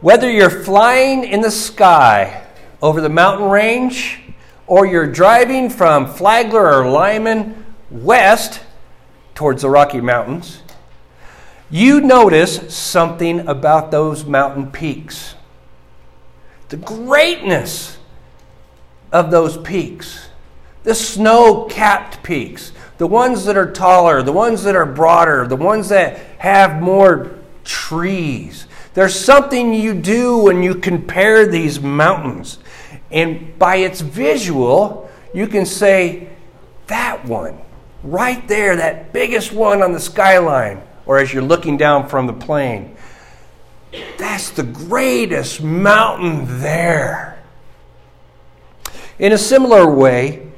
Whether you're flying in the sky over the mountain range or you're driving from Flagler or Limon west towards the Rocky Mountains, you notice something about those mountain peaks. The greatness of those peaks, the snow capped peaks, the ones that are taller, the ones that are broader, the ones that have more trees. There's something you do when you compare these mountains. And by its visual, you can say, that one, right there, that biggest one on the skyline, or as you're looking down from the plane, that's the greatest mountain there. In a similar way,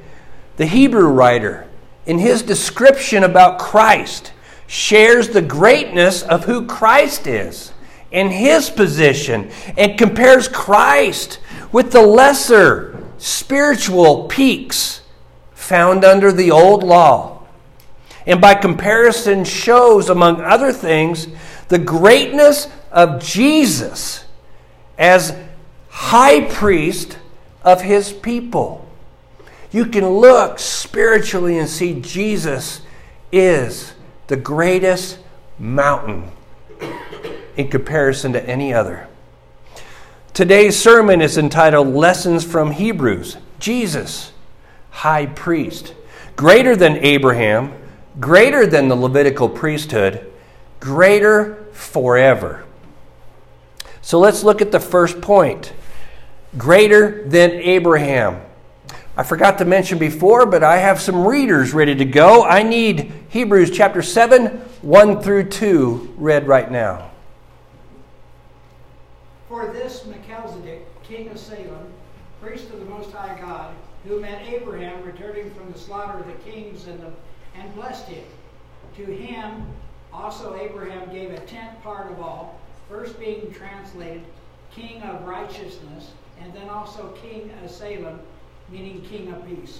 the Hebrew writer, in his description about Christ, shares the greatness of who Christ is and his position and compares Christ with the lesser spiritual peaks found under the old law. And by comparison, shows, among other things, the greatness of Jesus as high priest of his people. You can look spiritually and see Jesus is the greatest mountain in comparison to any other. Today's sermon is entitled Lessons from Hebrews. Jesus, high priest, greater than Abraham, greater than the Levitical priesthood, greater forever. So let's look at the first point greater than Abraham. I forgot to mention before, but I have some readers ready to go. I need Hebrews chapter 7, 1 through 2 read right now. For this Melchizedek, king of Salem, priest of the Most High God, who met Abraham returning from the slaughter of the kings and, the, and blessed him. To him also Abraham gave a tenth part of all, first being translated king of righteousness, and then also king of Salem, meaning king of peace.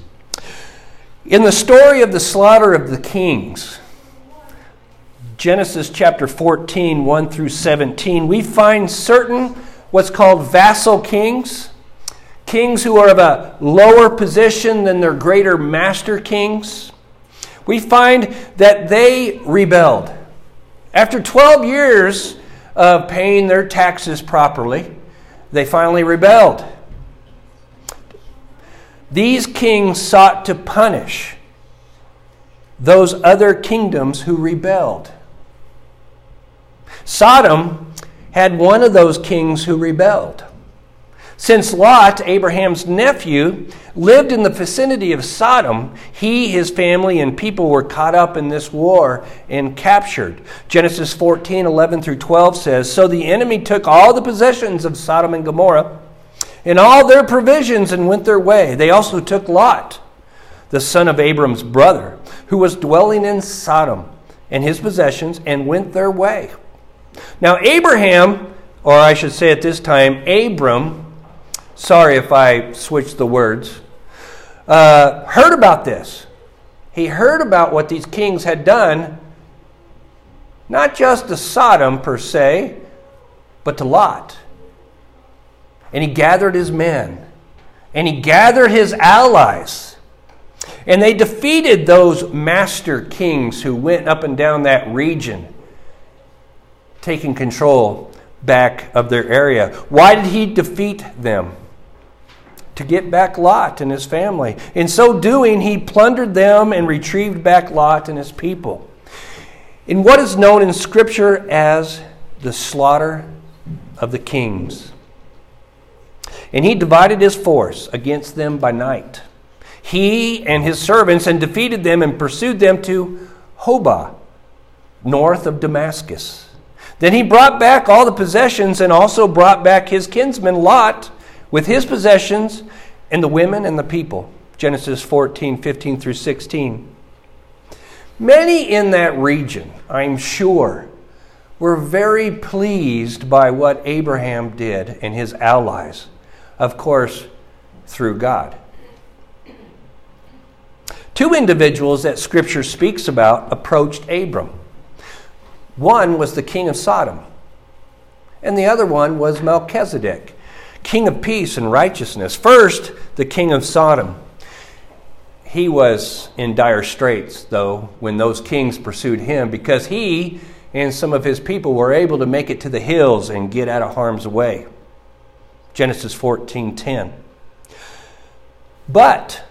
In the story of the slaughter of the kings, Genesis chapter 14, 1 through 17, we find certain what's called vassal kings, kings who are of a lower position than their greater master kings. We find that they rebelled. After 12 years of paying their taxes properly, they finally rebelled. These kings sought to punish those other kingdoms who rebelled. Sodom had one of those kings who rebelled. Since Lot, Abraham's nephew, lived in the vicinity of Sodom, he, his family, and people were caught up in this war and captured. Genesis 14 11 through 12 says So the enemy took all the possessions of Sodom and Gomorrah and all their provisions and went their way. They also took Lot, the son of Abram's brother, who was dwelling in Sodom, and his possessions, and went their way. Now, Abraham, or I should say at this time, Abram, sorry if I switched the words, uh, heard about this. He heard about what these kings had done, not just to Sodom per se, but to Lot. And he gathered his men, and he gathered his allies. And they defeated those master kings who went up and down that region taking control back of their area. Why did he defeat them? To get back Lot and his family. In so doing, he plundered them and retrieved back Lot and his people. In what is known in Scripture as the slaughter of the kings. And he divided his force against them by night. He and his servants and defeated them and pursued them to Hobah, north of Damascus. Then he brought back all the possessions and also brought back his kinsman Lot with his possessions and the women and the people. Genesis 14, 15 through 16. Many in that region, I'm sure, were very pleased by what Abraham did and his allies, of course, through God. Two individuals that Scripture speaks about approached Abram. One was the king of Sodom. and the other one was Melchizedek, king of peace and righteousness. First, the king of Sodom. He was in dire straits, though, when those kings pursued him because he and some of his people were able to make it to the hills and get out of harm's way. Genesis 14:10. But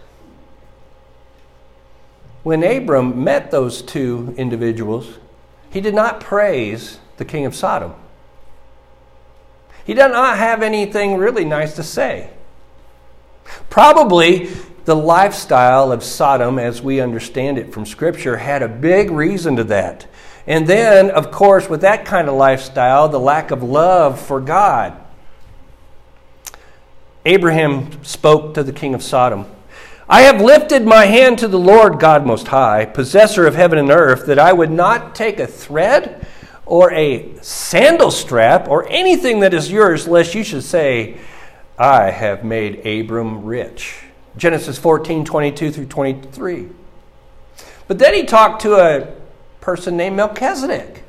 when Abram met those two individuals, he did not praise the king of Sodom. He did not have anything really nice to say. Probably the lifestyle of Sodom, as we understand it from Scripture, had a big reason to that. And then, of course, with that kind of lifestyle, the lack of love for God. Abraham spoke to the king of Sodom I have lifted my hand to the Lord God Most High, possessor of heaven and earth, that I would not take a thread or a sandal strap or anything that is yours, lest you should say, I have made Abram rich. Genesis 14 22 through 23. But then he talked to a person named Melchizedek.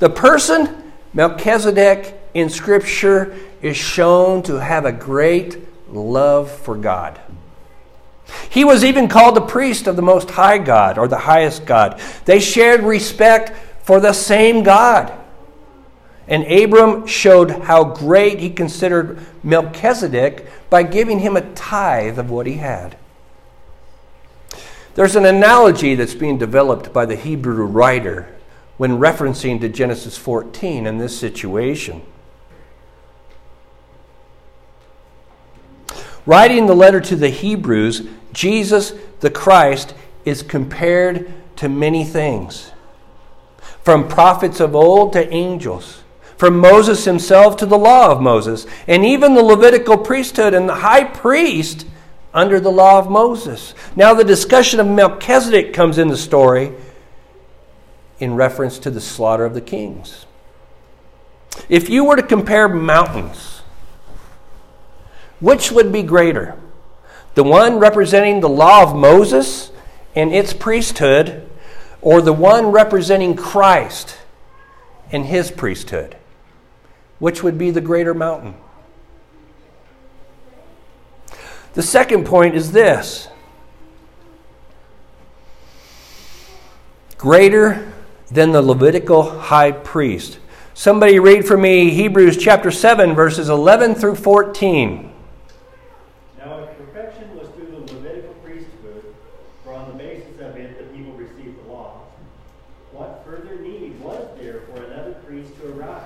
The person, Melchizedek, in Scripture is shown to have a great love for God. He was even called the priest of the Most High God or the highest God. They shared respect for the same God. And Abram showed how great he considered Melchizedek by giving him a tithe of what he had. There's an analogy that's being developed by the Hebrew writer when referencing to Genesis 14 in this situation. Writing the letter to the Hebrews, Jesus the Christ is compared to many things from prophets of old to angels, from Moses himself to the law of Moses, and even the Levitical priesthood and the high priest under the law of Moses. Now, the discussion of Melchizedek comes in the story in reference to the slaughter of the kings. If you were to compare mountains, which would be greater? The one representing the law of Moses and its priesthood, or the one representing Christ and his priesthood? Which would be the greater mountain? The second point is this greater than the Levitical high priest. Somebody read for me Hebrews chapter 7, verses 11 through 14.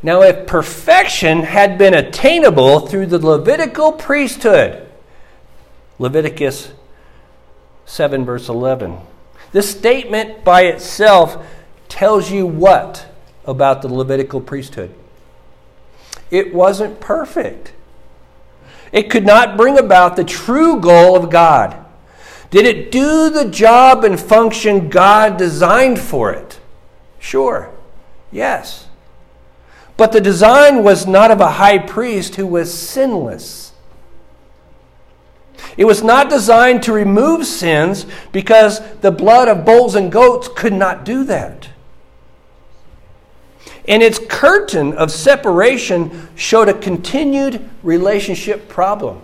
Now, if perfection had been attainable through the Levitical priesthood, Leviticus 7, verse 11, this statement by itself tells you what about the Levitical priesthood? It wasn't perfect. It could not bring about the true goal of God. Did it do the job and function God designed for it? Sure. Yes. But the design was not of a high priest who was sinless. It was not designed to remove sins because the blood of bulls and goats could not do that. And its curtain of separation showed a continued relationship problem.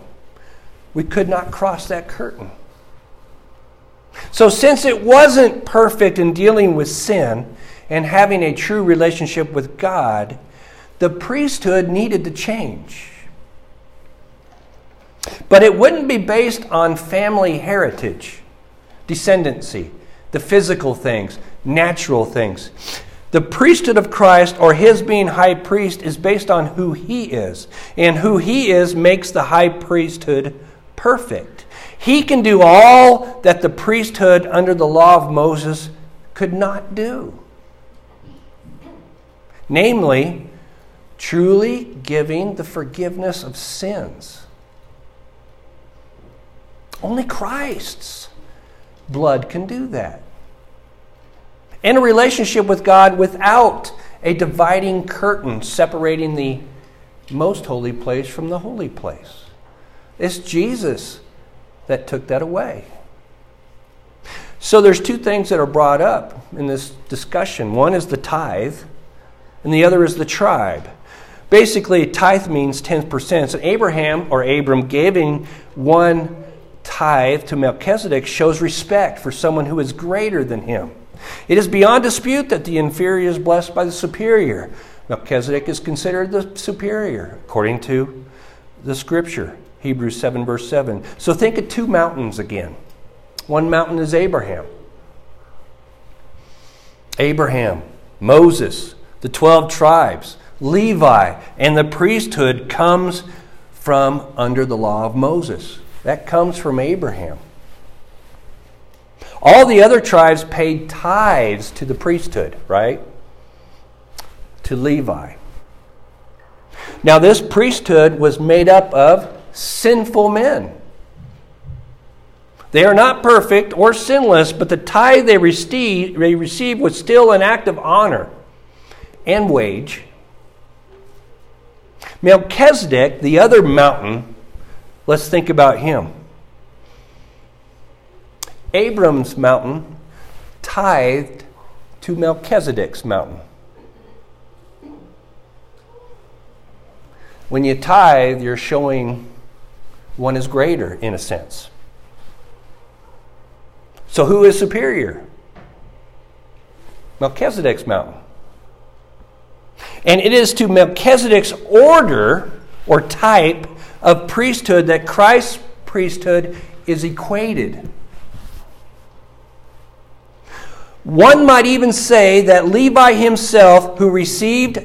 We could not cross that curtain. So, since it wasn't perfect in dealing with sin, and having a true relationship with God, the priesthood needed to change. But it wouldn't be based on family heritage, descendancy, the physical things, natural things. The priesthood of Christ, or his being high priest, is based on who he is. And who he is makes the high priesthood perfect. He can do all that the priesthood under the law of Moses could not do. Namely, truly giving the forgiveness of sins. Only Christ's blood can do that. In a relationship with God without a dividing curtain separating the most holy place from the holy place. It's Jesus that took that away. So there's two things that are brought up in this discussion. One is the tithe, and the other is the tribe. Basically, tithe means 10%. So Abraham or Abram giving one tithe to Melchizedek shows respect for someone who is greater than him. It is beyond dispute that the inferior is blessed by the superior. Melchizedek is considered the superior, according to the scripture, Hebrews 7, verse 7. So think of two mountains again. One mountain is Abraham. Abraham, Moses, the 12 tribes, Levi, and the priesthood comes from under the law of Moses. That comes from Abraham. All the other tribes paid tithes to the priesthood, right? To Levi. Now, this priesthood was made up of sinful men. They are not perfect or sinless, but the tithe they received, was still an act of honor and wage. Melchizedek, the other mountain, let's think about him. Abram's mountain tithed to Melchizedek's mountain. When you tithe, you're showing one is greater in a sense. So, who is superior? Melchizedek's mountain. And it is to Melchizedek's order or type of priesthood that Christ's priesthood is equated. One might even say that Levi himself, who received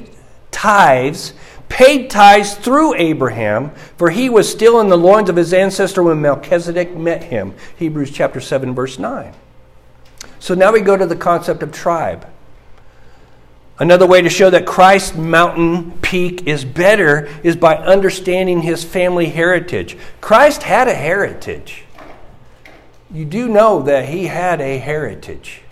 tithes, paid tithes through Abraham, for he was still in the loins of his ancestor when Melchizedek met him. Hebrews chapter 7, verse 9. So now we go to the concept of tribe. Another way to show that Christ's mountain peak is better is by understanding his family heritage. Christ had a heritage. You do know that he had a heritage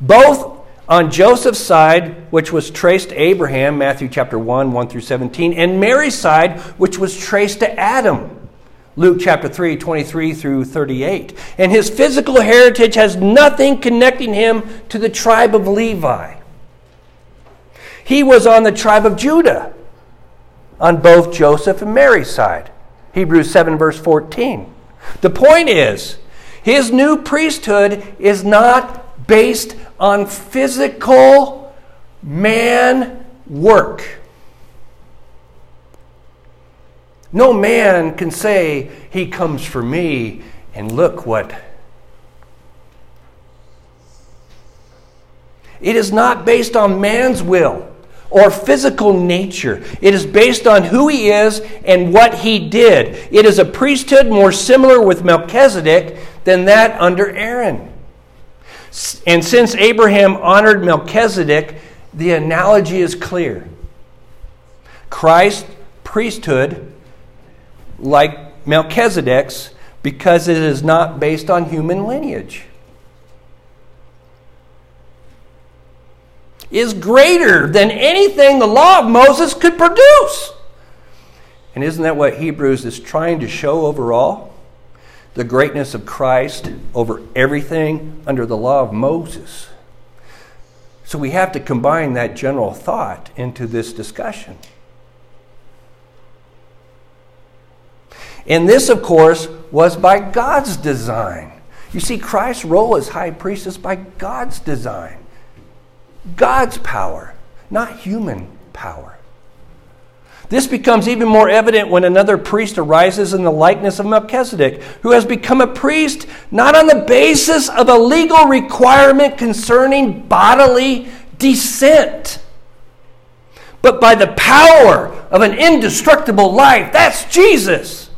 both on Joseph's side, which was traced to Abraham, Matthew chapter 1, 1 through 17, and Mary's side, which was traced to Adam, Luke chapter 3, 23 through 38. And his physical heritage has nothing connecting him to the tribe of Levi. He was on the tribe of Judah on both Joseph and Mary's side. Hebrews 7, verse 14. The point is, his new priesthood is not based on physical man work. No man can say, He comes for me, and look what. It is not based on man's will or physical nature. It is based on who he is and what he did. It is a priesthood more similar with Melchizedek than that under Aaron. And since Abraham honored Melchizedek, the analogy is clear. Christ's priesthood, like Melchizedek's, because it is not based on human lineage, is greater than anything the law of Moses could produce. And isn't that what Hebrews is trying to show overall? the greatness of Christ over everything under the law of Moses. So we have to combine that general thought into this discussion. And this, of course, was by God's design. You see, Christ's role as high priest is by God's design, God's power, not human power. This becomes even more evident when another priest arises in the likeness of Melchizedek, who has become a priest not on the basis of a legal requirement concerning bodily descent, but by the power of an indestructible life. That's Jesus.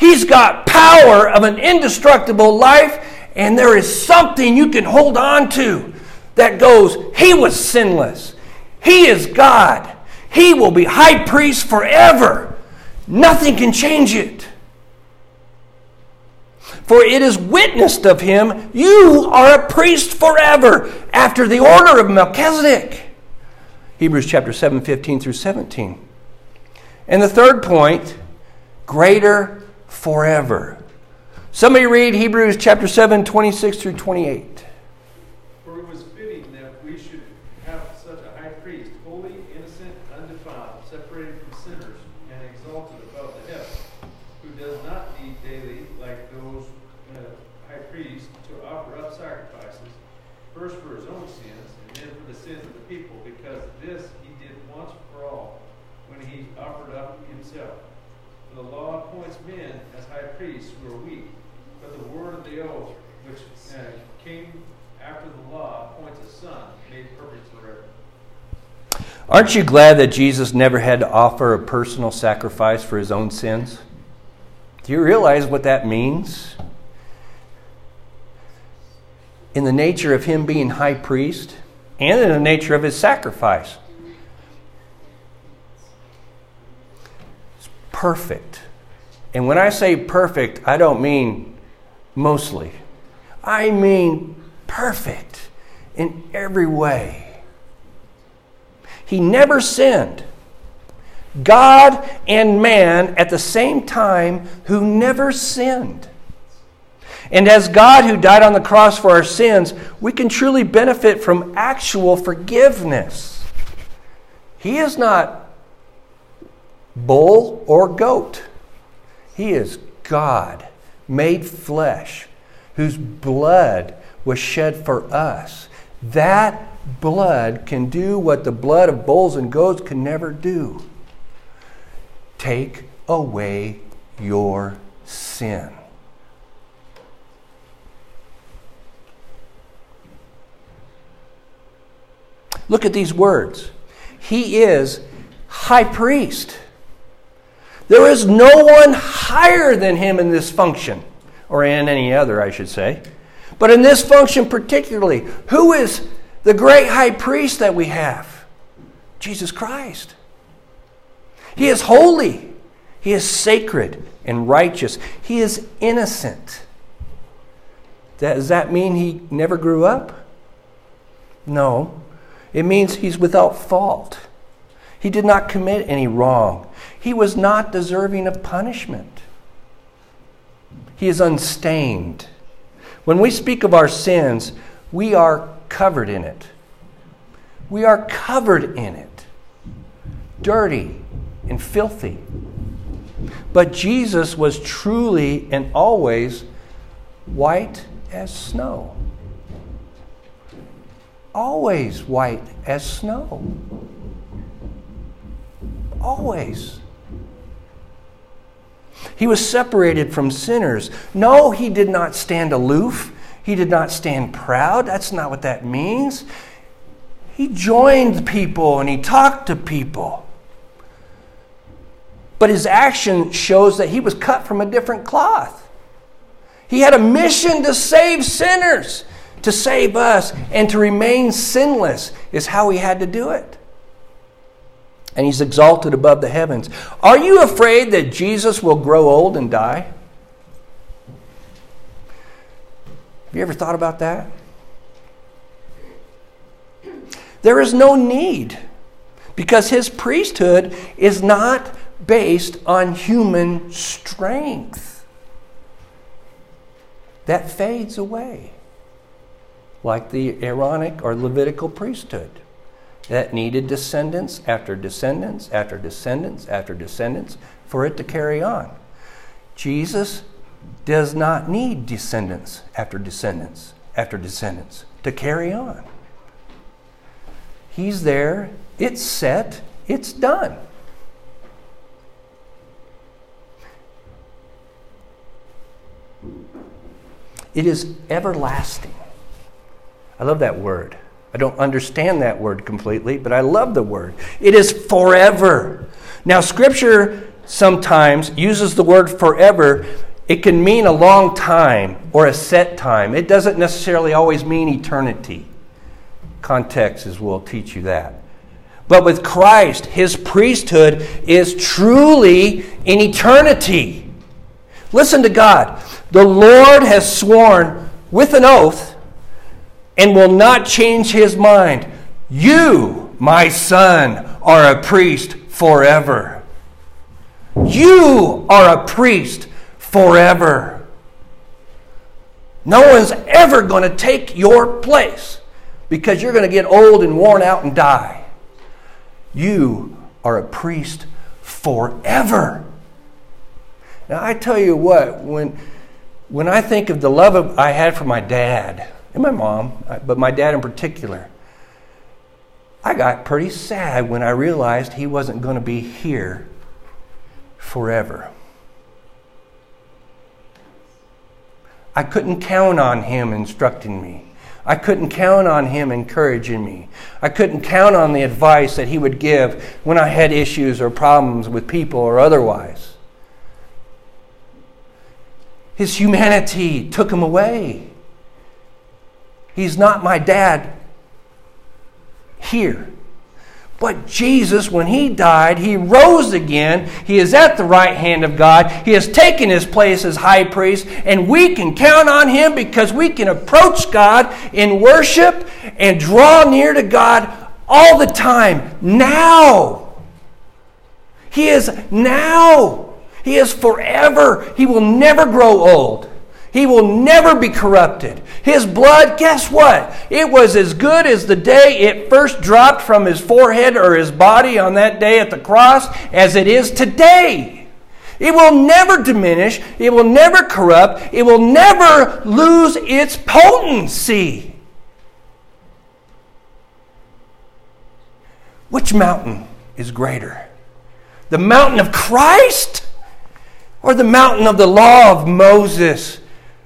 He's got power of an indestructible life, and there is something you can hold on to that goes, He was sinless. He is God. He will be high priest forever. Nothing can change it. For it is witnessed of him, you are a priest forever, after the order of Melchizedek. Hebrews chapter 7, 15 through 17. And the third point, greater forever. Somebody read Hebrews chapter 7, 26 through 28. Aren't you glad that Jesus never had to offer a personal sacrifice for his own sins? Do you realize what that means? In the nature of him being high priest and in the nature of his sacrifice. It's perfect. And when I say perfect, I don't mean mostly, I mean perfect in every way. He never sinned. God and man at the same time who never sinned. And as God who died on the cross for our sins, we can truly benefit from actual forgiveness. He is not bull or goat. He is God, made flesh, whose blood was shed for us. That blood can do what the blood of bulls and goats can never do take away your sin. Look at these words. He is high priest. There is no one higher than him in this function, or in any other, I should say. But in this function particularly, who is the great high priest that we have, Jesus Christ. He is holy, he is sacred and righteous, he is innocent. Does that mean he never grew up? No. It means he's without fault. He did not commit any wrong. He was not deserving of punishment. He is unstained. When we speak of our sins, we are covered in it. We are covered in it, dirty and filthy. But Jesus was truly and always white as snow. Always white as snow. Always. He was separated from sinners. No, he did not stand aloof. He did not stand proud. That's not what that means. He joined people and he talked to people. But his action shows that he was cut from a different cloth. He had a mission to save sinners, to save us, and to remain sinless is how he had to do it. And he's exalted above the heavens. Are you afraid that Jesus will grow old and die? Have you ever thought about that? There is no need because his priesthood is not based on human strength. That fades away, like the Aaronic or Levitical priesthood that needed descendants after descendants after descendants after descendants for it to carry on. Jesus does not need descendants after descendants after descendants to carry on. He's there, it's set, it's done. It is everlasting. I love that word. I don't understand that word completely, but I love the word. It is forever. Now, Scripture sometimes uses the word forever it can mean a long time or a set time. It doesn't necessarily always mean eternity. Context Contexts will teach you that. But with Christ, his priesthood is truly in eternity. Listen to God. The Lord has sworn with an oath and will not change his mind. You, my son, are a priest forever. You are a priest forever. No one's ever going to take your place because you're going to get old and worn out and die. You are a priest forever. Now, I tell you what, when, when I think of the love of, I had for my dad and my mom, uh, but my dad in particular, I got pretty sad when I realized he wasn't going to be here forever. I couldn't count on him instructing me. I couldn't count on him encouraging me. I couldn't count on the advice that he would give when I had issues or problems with people or otherwise. His humanity took him away. He's not my dad here. But Jesus, when he died, he rose again. He is at the right hand of God. He has taken his place as high priest, and we can count on him because we can approach God in worship and draw near to God all the time. Now. He is now. He is forever. He will never grow old. He will never be corrupted. His blood, guess what? It was as good as the day it first dropped from his forehead or his body on that day at the cross as it is today. It will never diminish. It will never corrupt. It will never lose its potency. Which mountain is greater? The mountain of Christ or the mountain of the law of Moses?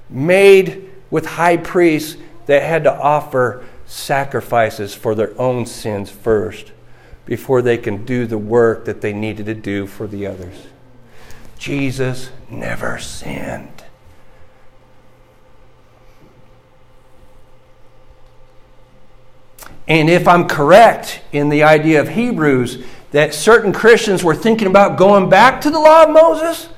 Made with high priests that had to offer sacrifices for their own sins first before they can do the work that they needed to do for the others. Jesus never sinned. And if I'm correct in the idea of Hebrews that certain Christians were thinking about going back to the law of Moses,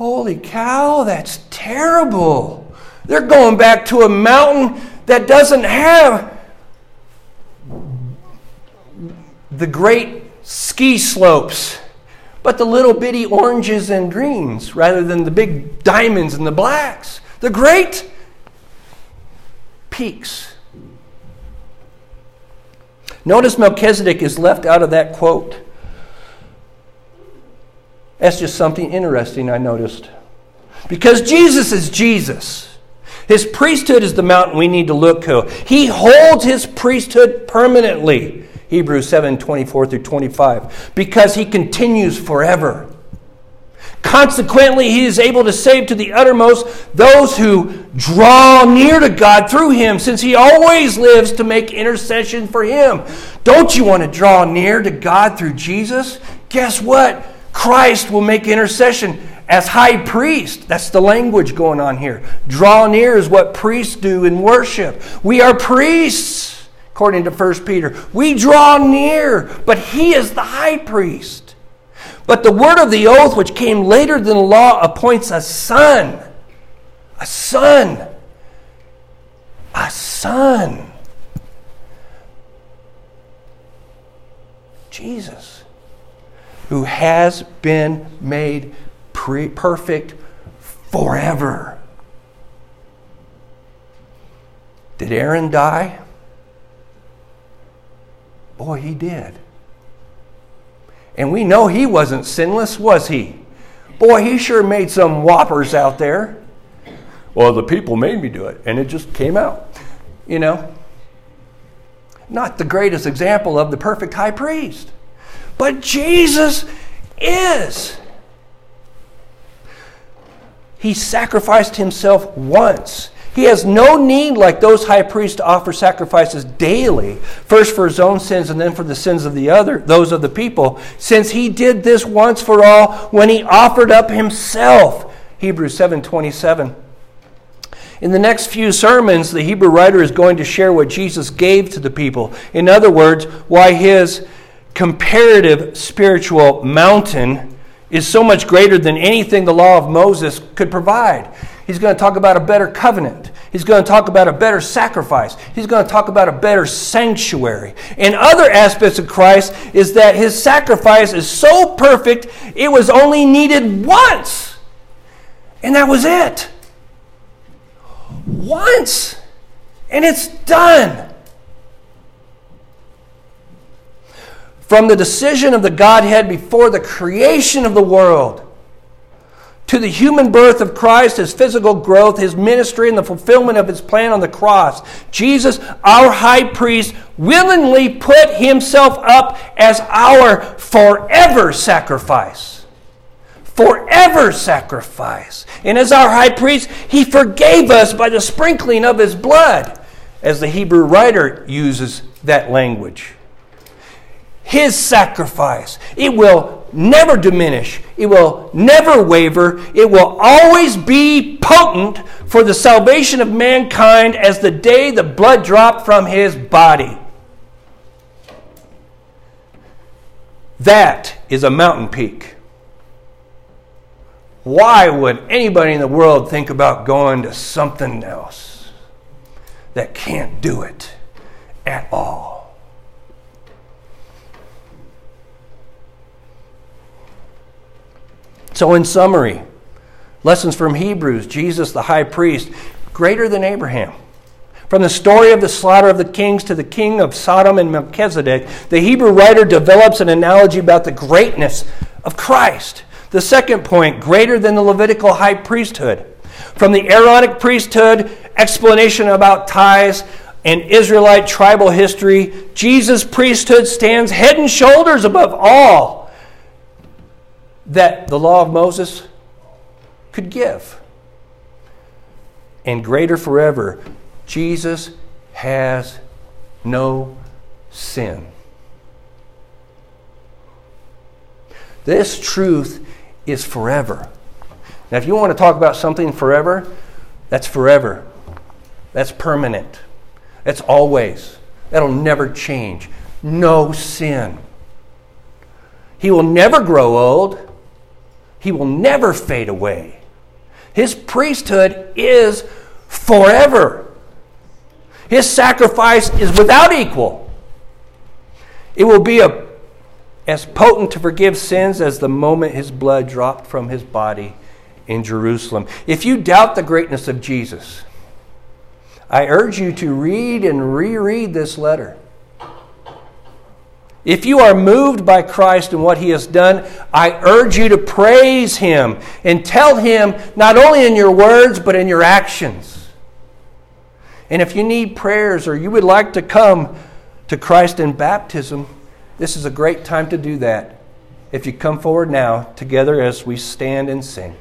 Holy cow, that's terrible. They're going back to a mountain that doesn't have the great ski slopes, but the little bitty oranges and greens rather than the big diamonds and the blacks. The great peaks. Notice Melchizedek is left out of that quote. That's just something interesting I noticed. Because Jesus is Jesus. His priesthood is the mountain we need to look to. He holds his priesthood permanently. Hebrews 7 24 through 25. Because he continues forever. Consequently, he is able to save to the uttermost those who draw near to God through him, since he always lives to make intercession for him. Don't you want to draw near to God through Jesus? Guess what? Christ will make intercession as high priest. That's the language going on here. Draw near is what priests do in worship. We are priests, according to 1 Peter. We draw near, but he is the high priest. But the word of the oath, which came later than the law, appoints a son. A son. A son. Jesus who has been made pre- perfect forever. Did Aaron die? Boy, he did. And we know he wasn't sinless, was he? Boy, he sure made some whoppers out there. Well, the people made me do it, and it just came out. You know? Not the greatest example of the perfect high priest. But Jesus is. He sacrificed himself once. He has no need, like those high priests, to offer sacrifices daily, first for his own sins and then for the sins of the other, those of the people, since he did this once for all when he offered up himself. Hebrews 7:27. In the next few sermons, the Hebrew writer is going to share what Jesus gave to the people. In other words, why his comparative spiritual mountain is so much greater than anything the law of Moses could provide. He's going to talk about a better covenant. He's going to talk about a better sacrifice. He's going to talk about a better sanctuary. And other aspects of Christ is that his sacrifice is so perfect, it was only needed once. And that was it once and it's done. From the decision of the Godhead before the creation of the world to the human birth of Christ, his physical growth, his ministry, and the fulfillment of his plan on the cross, Jesus, our high priest, willingly put himself up as our forever sacrifice forever sacrifice. And as our high priest, he forgave us by the sprinkling of his blood, as the Hebrew writer uses that language. His sacrifice, it will never diminish, it will never waver, it will always be potent for the salvation of mankind as the day the blood dropped from his body. That is a mountain peak. Why would anybody in the world think about going to something else that can't do it at all? So, in summary, lessons from Hebrews Jesus, the high priest, greater than Abraham. From the story of the slaughter of the kings to the king of Sodom and Melchizedek, the Hebrew writer develops an analogy about the greatness of Christ. The second point, greater than the Levitical high priesthood. From the Aaronic priesthood, explanation about tithes, and Israelite tribal history, Jesus' priesthood stands head and shoulders above all that the law of Moses could give. And greater forever, Jesus has no sin. This truth is forever. Now, if you want to talk about something forever, that's forever. That's permanent. That's always. That'll never change. No sin. He will never grow old. He will never fade away. His priesthood is forever. His sacrifice is without equal. It will be a as potent to forgive sins as the moment his blood dropped from his body in Jerusalem. If you doubt the greatness of Jesus, I urge you to read and reread this letter. If you are moved by Christ and what he has done, I urge you to praise him and tell him not only in your words, but in your actions. And if you need prayers or you would like to come to Christ in baptism, this is a great time to do that. If you come forward now, together as we stand and sing.